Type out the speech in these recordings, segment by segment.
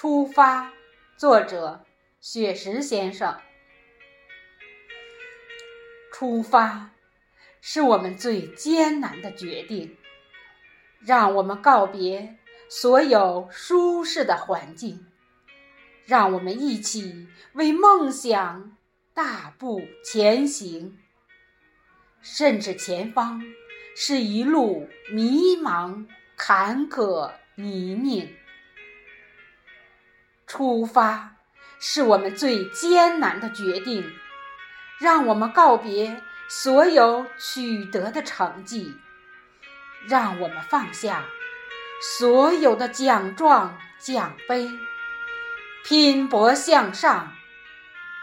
出发，作者雪石先生。出发，是我们最艰难的决定。让我们告别所有舒适的环境，让我们一起为梦想大步前行。甚至前方是一路迷茫、坎坷、泥泞。出发是我们最艰难的决定，让我们告别所有取得的成绩，让我们放下所有的奖状奖杯，拼搏向上，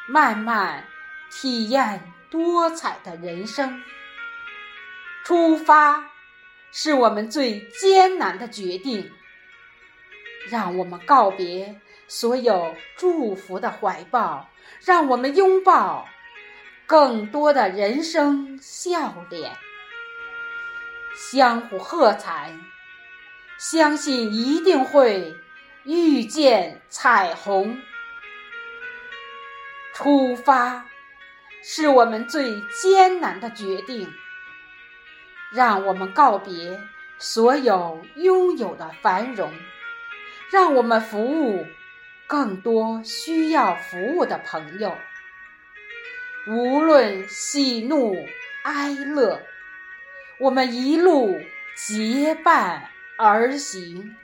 慢慢体验多彩的人生。出发是我们最艰难的决定，让我们告别。所有祝福的怀抱，让我们拥抱更多的人生笑脸，相互喝彩，相信一定会遇见彩虹。出发是我们最艰难的决定，让我们告别所有拥有的繁荣，让我们服务。更多需要服务的朋友，无论喜怒哀乐，我们一路结伴而行。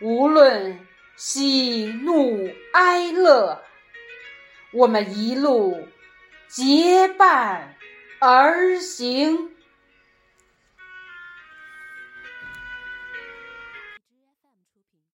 无论喜怒哀乐，我们一路结伴而行。